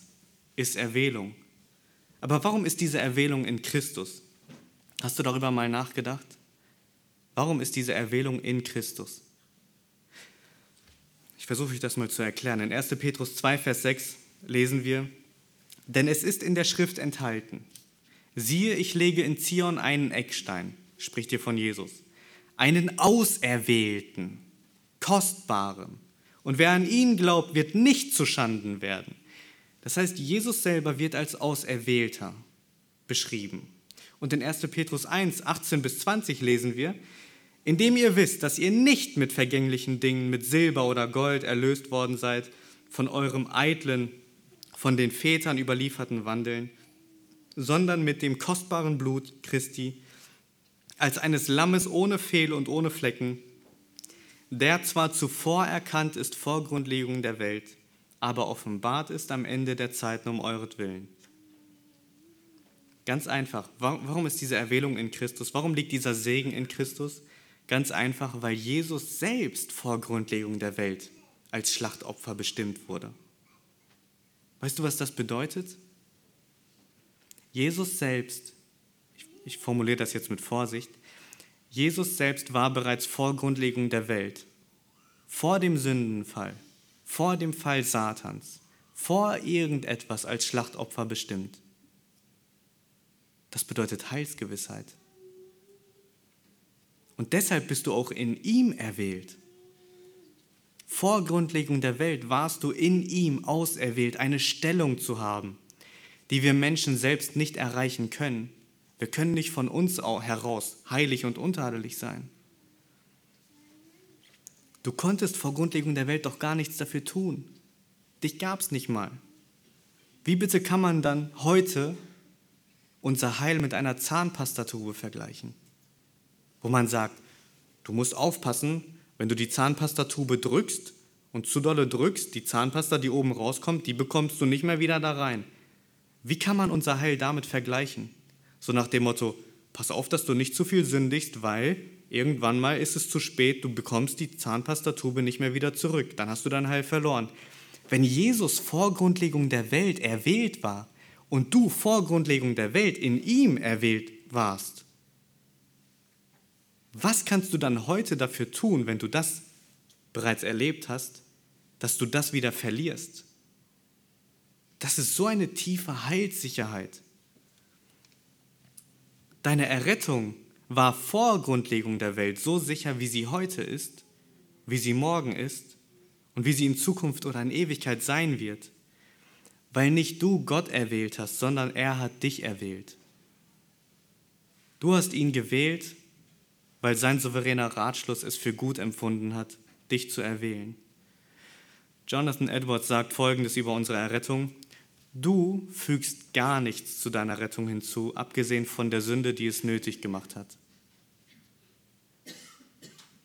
ist Erwählung. Aber warum ist diese Erwählung in Christus? Hast du darüber mal nachgedacht? Warum ist diese Erwählung in Christus? Ich versuche euch das mal zu erklären. In 1. Petrus 2, Vers 6 lesen wir, denn es ist in der Schrift enthalten, siehe, ich lege in Zion einen Eckstein, spricht hier von Jesus, einen Auserwählten, Kostbaren. Und wer an ihn glaubt, wird nicht zu Schanden werden. Das heißt, Jesus selber wird als Auserwählter beschrieben. Und in 1. Petrus 1, 18 bis 20 lesen wir, indem ihr wisst, dass ihr nicht mit vergänglichen Dingen, mit Silber oder Gold erlöst worden seid, von eurem eitlen, von den Vätern überlieferten Wandeln, sondern mit dem kostbaren Blut Christi, als eines Lammes ohne Fehl und ohne Flecken, der zwar zuvor erkannt ist vor Grundlegung der Welt, aber offenbart ist am Ende der Zeiten um euretwillen. Ganz einfach. Warum ist diese Erwählung in Christus? Warum liegt dieser Segen in Christus? Ganz einfach, weil Jesus selbst vor Grundlegung der Welt als Schlachtopfer bestimmt wurde. Weißt du, was das bedeutet? Jesus selbst, ich, ich formuliere das jetzt mit Vorsicht, Jesus selbst war bereits vor Grundlegung der Welt, vor dem Sündenfall, vor dem Fall Satans, vor irgendetwas als Schlachtopfer bestimmt. Das bedeutet Heilsgewissheit. Und deshalb bist du auch in ihm erwählt. Vor Grundlegung der Welt warst du in ihm auserwählt, eine Stellung zu haben, die wir Menschen selbst nicht erreichen können. Wir können nicht von uns heraus heilig und untadelig sein. Du konntest vor Grundlegung der Welt doch gar nichts dafür tun. Dich gab es nicht mal. Wie bitte kann man dann heute unser Heil mit einer Zahnpastatube vergleichen? wo man sagt, Du musst aufpassen, wenn du die Zahnpastatube drückst und zu dolle drückst, die Zahnpasta, die oben rauskommt, die bekommst du nicht mehr wieder da rein. Wie kann man unser Heil damit vergleichen? So nach dem Motto, pass auf, dass du nicht zu viel sündigst, weil irgendwann mal ist es zu spät, du bekommst die Zahnpastatube nicht mehr wieder zurück, dann hast du dein Heil verloren. Wenn Jesus vor Grundlegung der Welt erwählt war und du vor Grundlegung der Welt in ihm erwählt warst, was kannst du dann heute dafür tun, wenn du das bereits erlebt hast, dass du das wieder verlierst? Das ist so eine tiefe Heilssicherheit. Deine Errettung war vor Grundlegung der Welt so sicher, wie sie heute ist, wie sie morgen ist und wie sie in Zukunft oder in Ewigkeit sein wird, weil nicht du Gott erwählt hast, sondern er hat dich erwählt. Du hast ihn gewählt, weil sein souveräner Ratschluss es für gut empfunden hat, dich zu erwählen. Jonathan Edwards sagt Folgendes über unsere Errettung. Du fügst gar nichts zu deiner Rettung hinzu, abgesehen von der Sünde, die es nötig gemacht hat.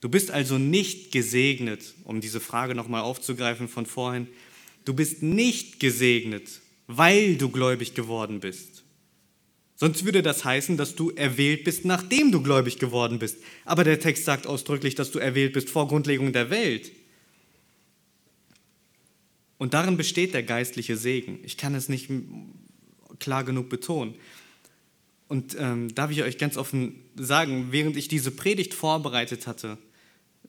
Du bist also nicht gesegnet, um diese Frage nochmal aufzugreifen von vorhin. Du bist nicht gesegnet, weil du gläubig geworden bist. Sonst würde das heißen, dass du erwählt bist, nachdem du gläubig geworden bist. Aber der Text sagt ausdrücklich, dass du erwählt bist vor Grundlegung der Welt. Und darin besteht der geistliche Segen. Ich kann es nicht klar genug betonen. Und ähm, darf ich euch ganz offen sagen, während ich diese Predigt vorbereitet hatte,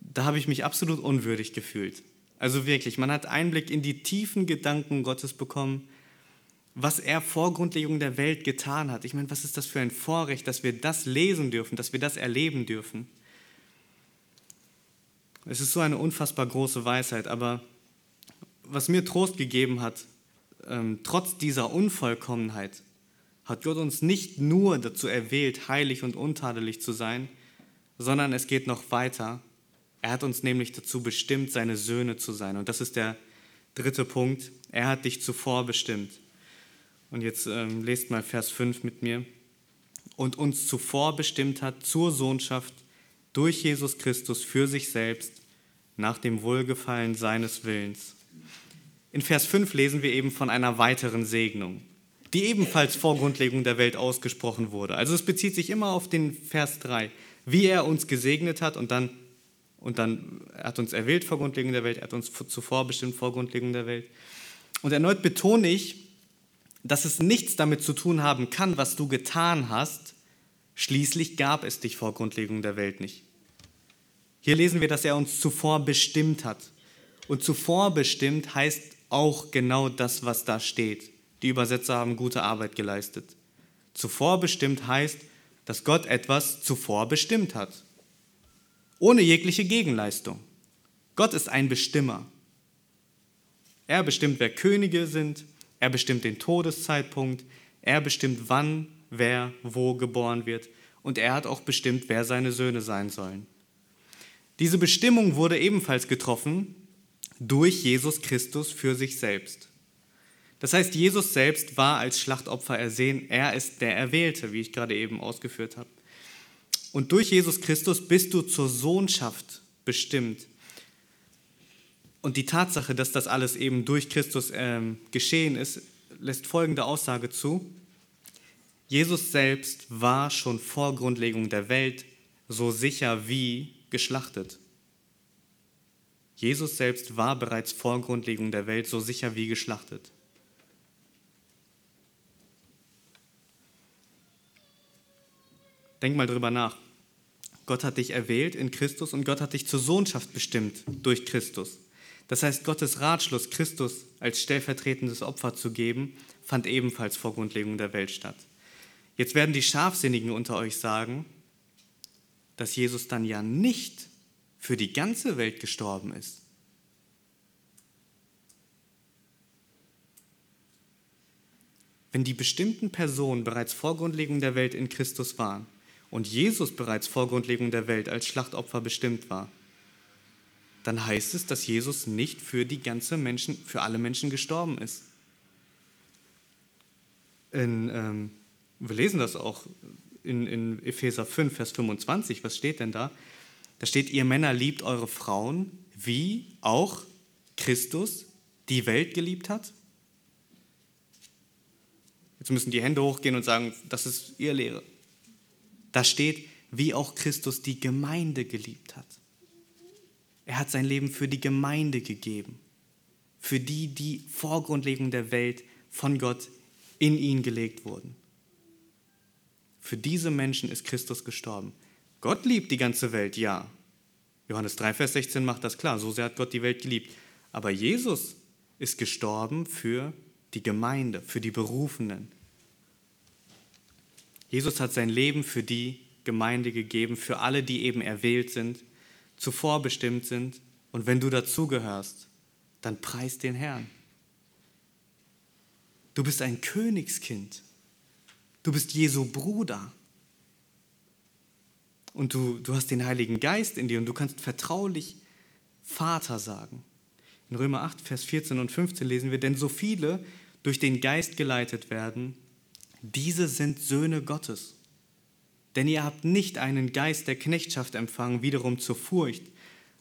da habe ich mich absolut unwürdig gefühlt. Also wirklich, man hat Einblick in die tiefen Gedanken Gottes bekommen, was er vor Grundlegung der Welt getan hat. Ich meine, was ist das für ein Vorrecht, dass wir das lesen dürfen, dass wir das erleben dürfen. Es ist so eine unfassbar große Weisheit, aber was mir Trost gegeben hat, ähm, trotz dieser Unvollkommenheit, hat Gott uns nicht nur dazu erwählt, heilig und untadelig zu sein, sondern es geht noch weiter. Er hat uns nämlich dazu bestimmt, seine Söhne zu sein. Und das ist der dritte Punkt. Er hat dich zuvor bestimmt. Und jetzt ähm, lest mal Vers 5 mit mir. Und uns zuvor bestimmt hat zur Sohnschaft durch Jesus Christus für sich selbst nach dem Wohlgefallen seines Willens in Vers 5 lesen wir eben von einer weiteren Segnung, die ebenfalls vor Grundlegung der Welt ausgesprochen wurde. Also es bezieht sich immer auf den Vers 3, wie er uns gesegnet hat und dann, und dann er hat uns erwählt vor Grundlegung der Welt, er hat uns zuvor bestimmt vor Grundlegung der Welt. Und erneut betone ich, dass es nichts damit zu tun haben kann, was du getan hast. Schließlich gab es dich vor Grundlegung der Welt nicht. Hier lesen wir, dass er uns zuvor bestimmt hat. Und zuvor bestimmt heißt auch genau das, was da steht. Die Übersetzer haben gute Arbeit geleistet. Zuvor bestimmt heißt, dass Gott etwas zuvor bestimmt hat. Ohne jegliche Gegenleistung. Gott ist ein Bestimmer. Er bestimmt, wer Könige sind. Er bestimmt den Todeszeitpunkt. Er bestimmt, wann, wer, wo geboren wird. Und er hat auch bestimmt, wer seine Söhne sein sollen. Diese Bestimmung wurde ebenfalls getroffen durch Jesus Christus für sich selbst. Das heißt, Jesus selbst war als Schlachtopfer ersehen. Er ist der Erwählte, wie ich gerade eben ausgeführt habe. Und durch Jesus Christus bist du zur Sohnschaft bestimmt. Und die Tatsache, dass das alles eben durch Christus ähm, geschehen ist, lässt folgende Aussage zu. Jesus selbst war schon vor Grundlegung der Welt so sicher wie geschlachtet. Jesus selbst war bereits vor Grundlegung der Welt so sicher wie geschlachtet. Denk mal drüber nach. Gott hat dich erwählt in Christus und Gott hat dich zur Sohnschaft bestimmt durch Christus. Das heißt, Gottes Ratschluss, Christus als stellvertretendes Opfer zu geben, fand ebenfalls vor Grundlegung der Welt statt. Jetzt werden die Scharfsinnigen unter euch sagen, dass Jesus dann ja nicht für die ganze Welt gestorben ist. Wenn die bestimmten Personen bereits vor Grundlegung der Welt in Christus waren und Jesus bereits vor Grundlegung der Welt als Schlachtopfer bestimmt war, dann heißt es, dass Jesus nicht für die ganze Menschen, für alle Menschen gestorben ist. In, ähm, wir lesen das auch in, in Epheser 5, Vers 25. Was steht denn da? Da steht, ihr Männer liebt eure Frauen, wie auch Christus die Welt geliebt hat. Jetzt müssen die Hände hochgehen und sagen, das ist ihr Lehre. Da steht, wie auch Christus die Gemeinde geliebt hat. Er hat sein Leben für die Gemeinde gegeben, für die, die vor Grundlegung der Welt von Gott in ihn gelegt wurden. Für diese Menschen ist Christus gestorben. Gott liebt die ganze Welt, ja. Johannes 3, Vers 16 macht das klar. So sehr hat Gott die Welt geliebt. Aber Jesus ist gestorben für die Gemeinde, für die Berufenen. Jesus hat sein Leben für die Gemeinde gegeben, für alle, die eben erwählt sind, zuvor bestimmt sind. Und wenn du dazugehörst, dann preis den Herrn. Du bist ein Königskind. Du bist Jesu Bruder. Und du, du hast den Heiligen Geist in dir und du kannst vertraulich Vater sagen. In Römer 8, Vers 14 und 15 lesen wir, denn so viele durch den Geist geleitet werden, diese sind Söhne Gottes. Denn ihr habt nicht einen Geist der Knechtschaft empfangen, wiederum zur Furcht,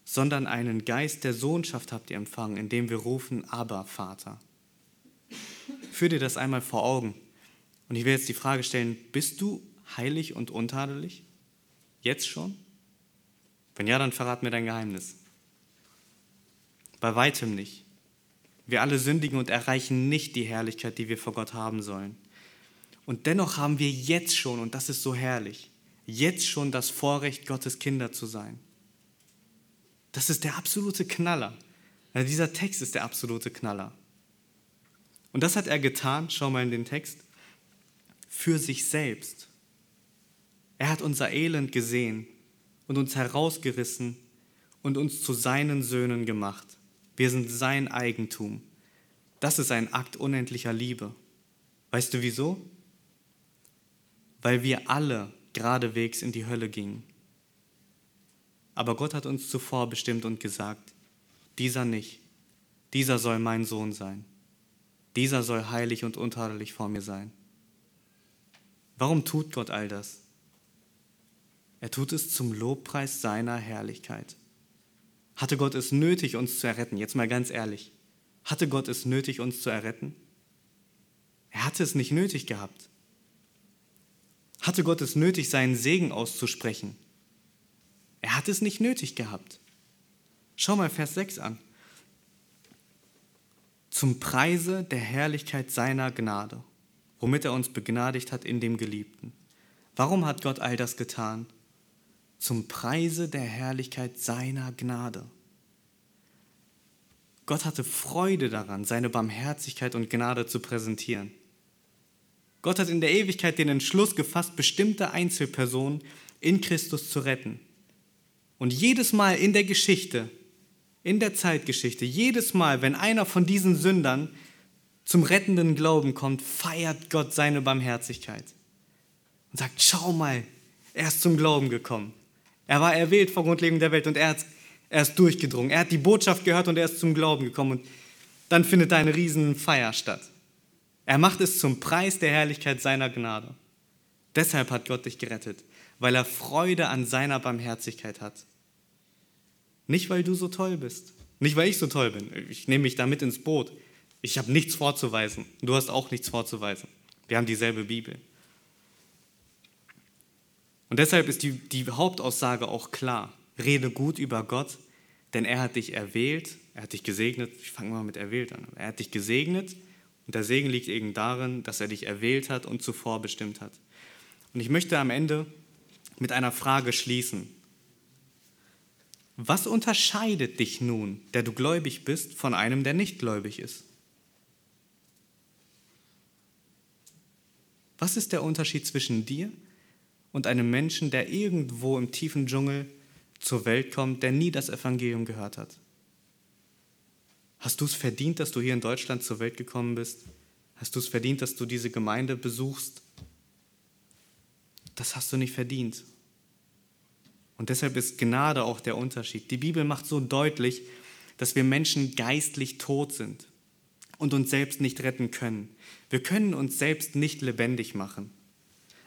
sondern einen Geist der Sohnschaft habt ihr empfangen, indem wir rufen, aber Vater. Führ dir das einmal vor Augen. Und ich will jetzt die Frage stellen, bist du heilig und untadelig? Jetzt schon? Wenn ja, dann verrat mir dein Geheimnis. Bei weitem nicht. Wir alle sündigen und erreichen nicht die Herrlichkeit, die wir vor Gott haben sollen. Und dennoch haben wir jetzt schon, und das ist so herrlich, jetzt schon das Vorrecht, Gottes Kinder zu sein. Das ist der absolute Knaller. Dieser Text ist der absolute Knaller. Und das hat er getan, schau mal in den Text, für sich selbst. Er hat unser Elend gesehen und uns herausgerissen und uns zu seinen Söhnen gemacht. Wir sind sein Eigentum. Das ist ein Akt unendlicher Liebe. Weißt du wieso? Weil wir alle geradewegs in die Hölle gingen. Aber Gott hat uns zuvor bestimmt und gesagt, dieser nicht, dieser soll mein Sohn sein, dieser soll heilig und untadelig vor mir sein. Warum tut Gott all das? Er tut es zum Lobpreis seiner Herrlichkeit. Hatte Gott es nötig, uns zu erretten? Jetzt mal ganz ehrlich. Hatte Gott es nötig, uns zu erretten? Er hatte es nicht nötig gehabt. Hatte Gott es nötig, seinen Segen auszusprechen? Er hat es nicht nötig gehabt. Schau mal Vers 6 an. Zum Preise der Herrlichkeit seiner Gnade, womit er uns begnadigt hat in dem Geliebten. Warum hat Gott all das getan? Zum Preise der Herrlichkeit seiner Gnade. Gott hatte Freude daran, seine Barmherzigkeit und Gnade zu präsentieren. Gott hat in der Ewigkeit den Entschluss gefasst, bestimmte Einzelpersonen in Christus zu retten. Und jedes Mal in der Geschichte, in der Zeitgeschichte, jedes Mal, wenn einer von diesen Sündern zum rettenden Glauben kommt, feiert Gott seine Barmherzigkeit und sagt, schau mal, er ist zum Glauben gekommen. Er war erwählt vor Grundlegung der Welt und er, er ist durchgedrungen. Er hat die Botschaft gehört und er ist zum Glauben gekommen. Und dann findet da eine Riesenfeier statt. Er macht es zum Preis der Herrlichkeit seiner Gnade. Deshalb hat Gott dich gerettet, weil er Freude an seiner Barmherzigkeit hat. Nicht, weil du so toll bist. Nicht, weil ich so toll bin. Ich nehme mich da mit ins Boot. Ich habe nichts vorzuweisen. Du hast auch nichts vorzuweisen. Wir haben dieselbe Bibel. Und deshalb ist die, die Hauptaussage auch klar. Rede gut über Gott, denn er hat dich erwählt, er hat dich gesegnet. Ich fange mal mit erwählt an. Er hat dich gesegnet und der Segen liegt eben darin, dass er dich erwählt hat und zuvor bestimmt hat. Und ich möchte am Ende mit einer Frage schließen. Was unterscheidet dich nun, der du gläubig bist, von einem, der nicht gläubig ist? Was ist der Unterschied zwischen dir und einem Menschen, der irgendwo im tiefen Dschungel zur Welt kommt, der nie das Evangelium gehört hat? Hast du es verdient, dass du hier in Deutschland zur Welt gekommen bist? Hast du es verdient, dass du diese Gemeinde besuchst? Das hast du nicht verdient. Und deshalb ist Gnade auch der Unterschied. Die Bibel macht so deutlich, dass wir Menschen geistlich tot sind und uns selbst nicht retten können. Wir können uns selbst nicht lebendig machen.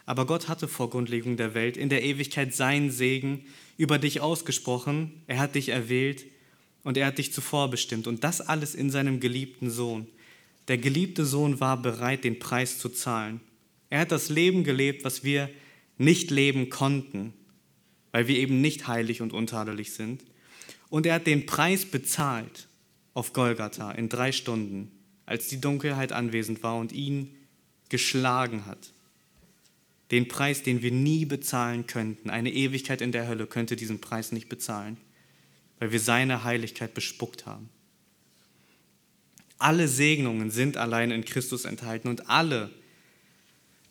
Aber Gott hatte vor Grundlegung der Welt in der Ewigkeit seinen Segen über dich ausgesprochen. Er hat dich erwählt und er hat dich zuvor bestimmt. Und das alles in seinem geliebten Sohn. Der geliebte Sohn war bereit, den Preis zu zahlen. Er hat das Leben gelebt, was wir nicht leben konnten, weil wir eben nicht heilig und untadelig sind. Und er hat den Preis bezahlt auf Golgatha in drei Stunden, als die Dunkelheit anwesend war und ihn geschlagen hat. Den Preis, den wir nie bezahlen könnten. Eine Ewigkeit in der Hölle könnte diesen Preis nicht bezahlen, weil wir seine Heiligkeit bespuckt haben. Alle Segnungen sind allein in Christus enthalten und alle,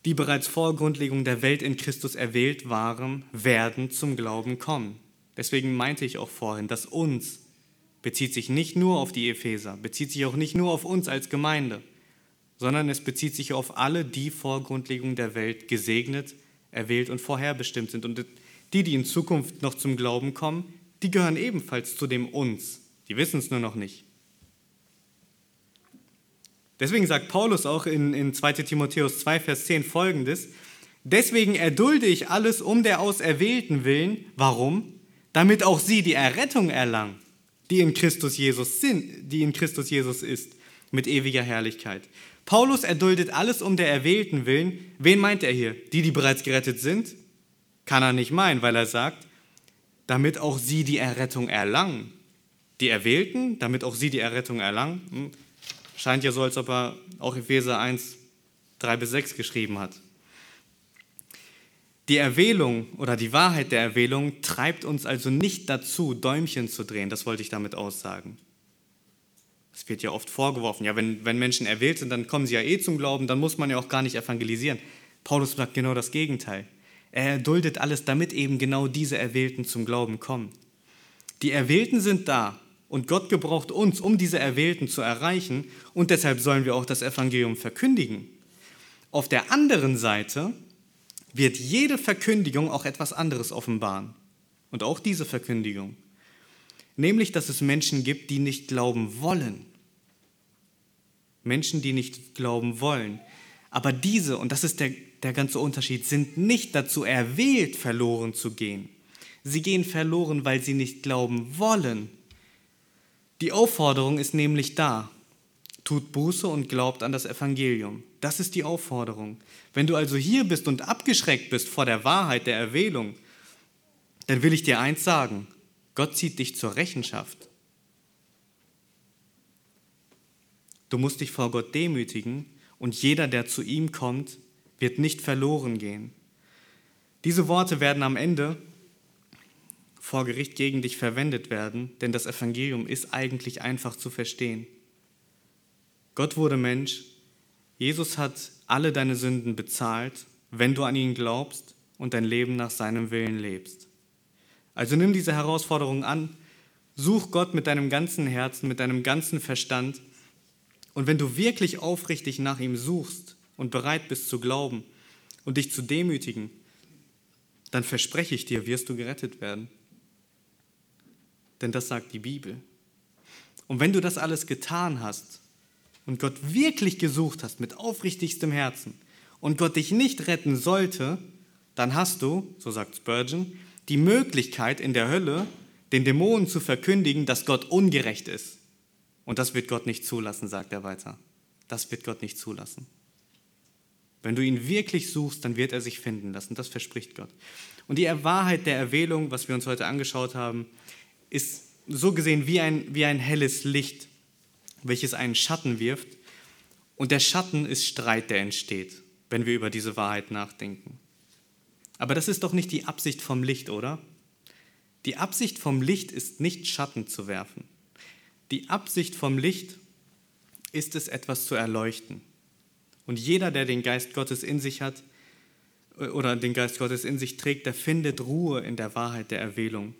die bereits vor Grundlegung der Welt in Christus erwählt waren, werden zum Glauben kommen. Deswegen meinte ich auch vorhin, dass uns bezieht sich nicht nur auf die Epheser, bezieht sich auch nicht nur auf uns als Gemeinde, sondern es bezieht sich auf alle, die vor Grundlegung der Welt gesegnet, erwählt und vorherbestimmt sind. Und die, die in Zukunft noch zum Glauben kommen, die gehören ebenfalls zu dem uns. Die wissen es nur noch nicht. Deswegen sagt Paulus auch in, in 2 Timotheus 2, Vers 10 folgendes, Deswegen erdulde ich alles um der Auserwählten willen. Warum? Damit auch sie die Errettung erlangen, die in Christus Jesus sind, die in Christus Jesus ist, mit ewiger Herrlichkeit. Paulus erduldet alles um der Erwählten willen. Wen meint er hier? Die, die bereits gerettet sind? Kann er nicht meinen, weil er sagt, damit auch sie die Errettung erlangen. Die Erwählten, damit auch sie die Errettung erlangen. Hm. Scheint ja so, als ob er auch Epheser 1, 3 bis 6 geschrieben hat. Die Erwählung oder die Wahrheit der Erwählung treibt uns also nicht dazu, Däumchen zu drehen. Das wollte ich damit aussagen. Es wird ja oft vorgeworfen, ja, wenn, wenn Menschen erwählt sind, dann kommen sie ja eh zum Glauben, dann muss man ja auch gar nicht evangelisieren. Paulus sagt genau das Gegenteil. Er duldet alles, damit eben genau diese Erwählten zum Glauben kommen. Die Erwählten sind da und Gott gebraucht uns, um diese Erwählten zu erreichen und deshalb sollen wir auch das Evangelium verkündigen. Auf der anderen Seite wird jede Verkündigung auch etwas anderes offenbaren. Und auch diese Verkündigung. Nämlich, dass es Menschen gibt, die nicht glauben wollen. Menschen, die nicht glauben wollen. Aber diese, und das ist der, der ganze Unterschied, sind nicht dazu erwählt, verloren zu gehen. Sie gehen verloren, weil sie nicht glauben wollen. Die Aufforderung ist nämlich da. Tut Buße und glaubt an das Evangelium. Das ist die Aufforderung. Wenn du also hier bist und abgeschreckt bist vor der Wahrheit der Erwählung, dann will ich dir eins sagen. Gott zieht dich zur Rechenschaft. Du musst dich vor Gott demütigen und jeder, der zu ihm kommt, wird nicht verloren gehen. Diese Worte werden am Ende vor Gericht gegen dich verwendet werden, denn das Evangelium ist eigentlich einfach zu verstehen. Gott wurde Mensch, Jesus hat alle deine Sünden bezahlt, wenn du an ihn glaubst und dein Leben nach seinem Willen lebst. Also nimm diese Herausforderung an, such Gott mit deinem ganzen Herzen, mit deinem ganzen Verstand und wenn du wirklich aufrichtig nach ihm suchst und bereit bist zu glauben und dich zu demütigen, dann verspreche ich dir, wirst du gerettet werden. Denn das sagt die Bibel. Und wenn du das alles getan hast und Gott wirklich gesucht hast mit aufrichtigstem Herzen und Gott dich nicht retten sollte, dann hast du, so sagt Spurgeon, die Möglichkeit in der Hölle den Dämonen zu verkündigen, dass Gott ungerecht ist und das wird Gott nicht zulassen, sagt er weiter. Das wird Gott nicht zulassen. Wenn du ihn wirklich suchst, dann wird er sich finden lassen. Das verspricht Gott. Und die Wahrheit der Erwählung, was wir uns heute angeschaut haben, ist so gesehen wie ein, wie ein helles Licht, welches einen Schatten wirft. Und der Schatten ist Streit, der entsteht, wenn wir über diese Wahrheit nachdenken. Aber das ist doch nicht die Absicht vom Licht, oder? Die Absicht vom Licht ist nicht Schatten zu werfen. Die Absicht vom Licht ist es, etwas zu erleuchten. Und jeder, der den Geist Gottes in sich hat oder den Geist Gottes in sich trägt, der findet Ruhe in der Wahrheit der Erwählung.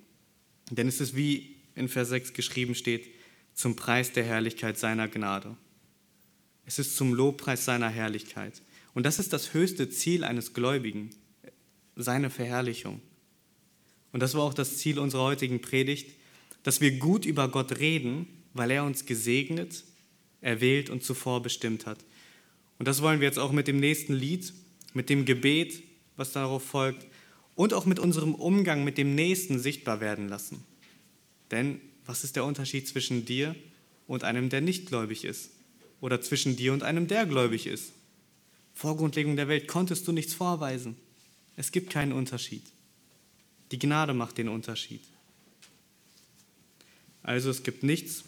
Denn es ist wie in Vers 6 geschrieben steht, zum Preis der Herrlichkeit seiner Gnade. Es ist zum Lobpreis seiner Herrlichkeit. Und das ist das höchste Ziel eines Gläubigen, seine Verherrlichung. Und das war auch das Ziel unserer heutigen Predigt, dass wir gut über Gott reden weil er uns gesegnet, erwählt und zuvor bestimmt hat. Und das wollen wir jetzt auch mit dem nächsten Lied, mit dem Gebet was darauf folgt, und auch mit unserem Umgang mit dem Nächsten sichtbar werden lassen. Denn was ist der Unterschied zwischen dir und einem, der nicht gläubig ist? Oder zwischen dir und einem, der gläubig ist? Vor Grundlegung der Welt konntest du nichts vorweisen. Es gibt keinen Unterschied. Die Gnade macht den Unterschied. Also es gibt nichts,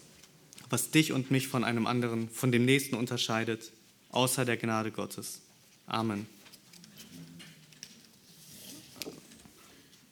was dich und mich von einem anderen, von dem Nächsten unterscheidet, außer der Gnade Gottes. Amen.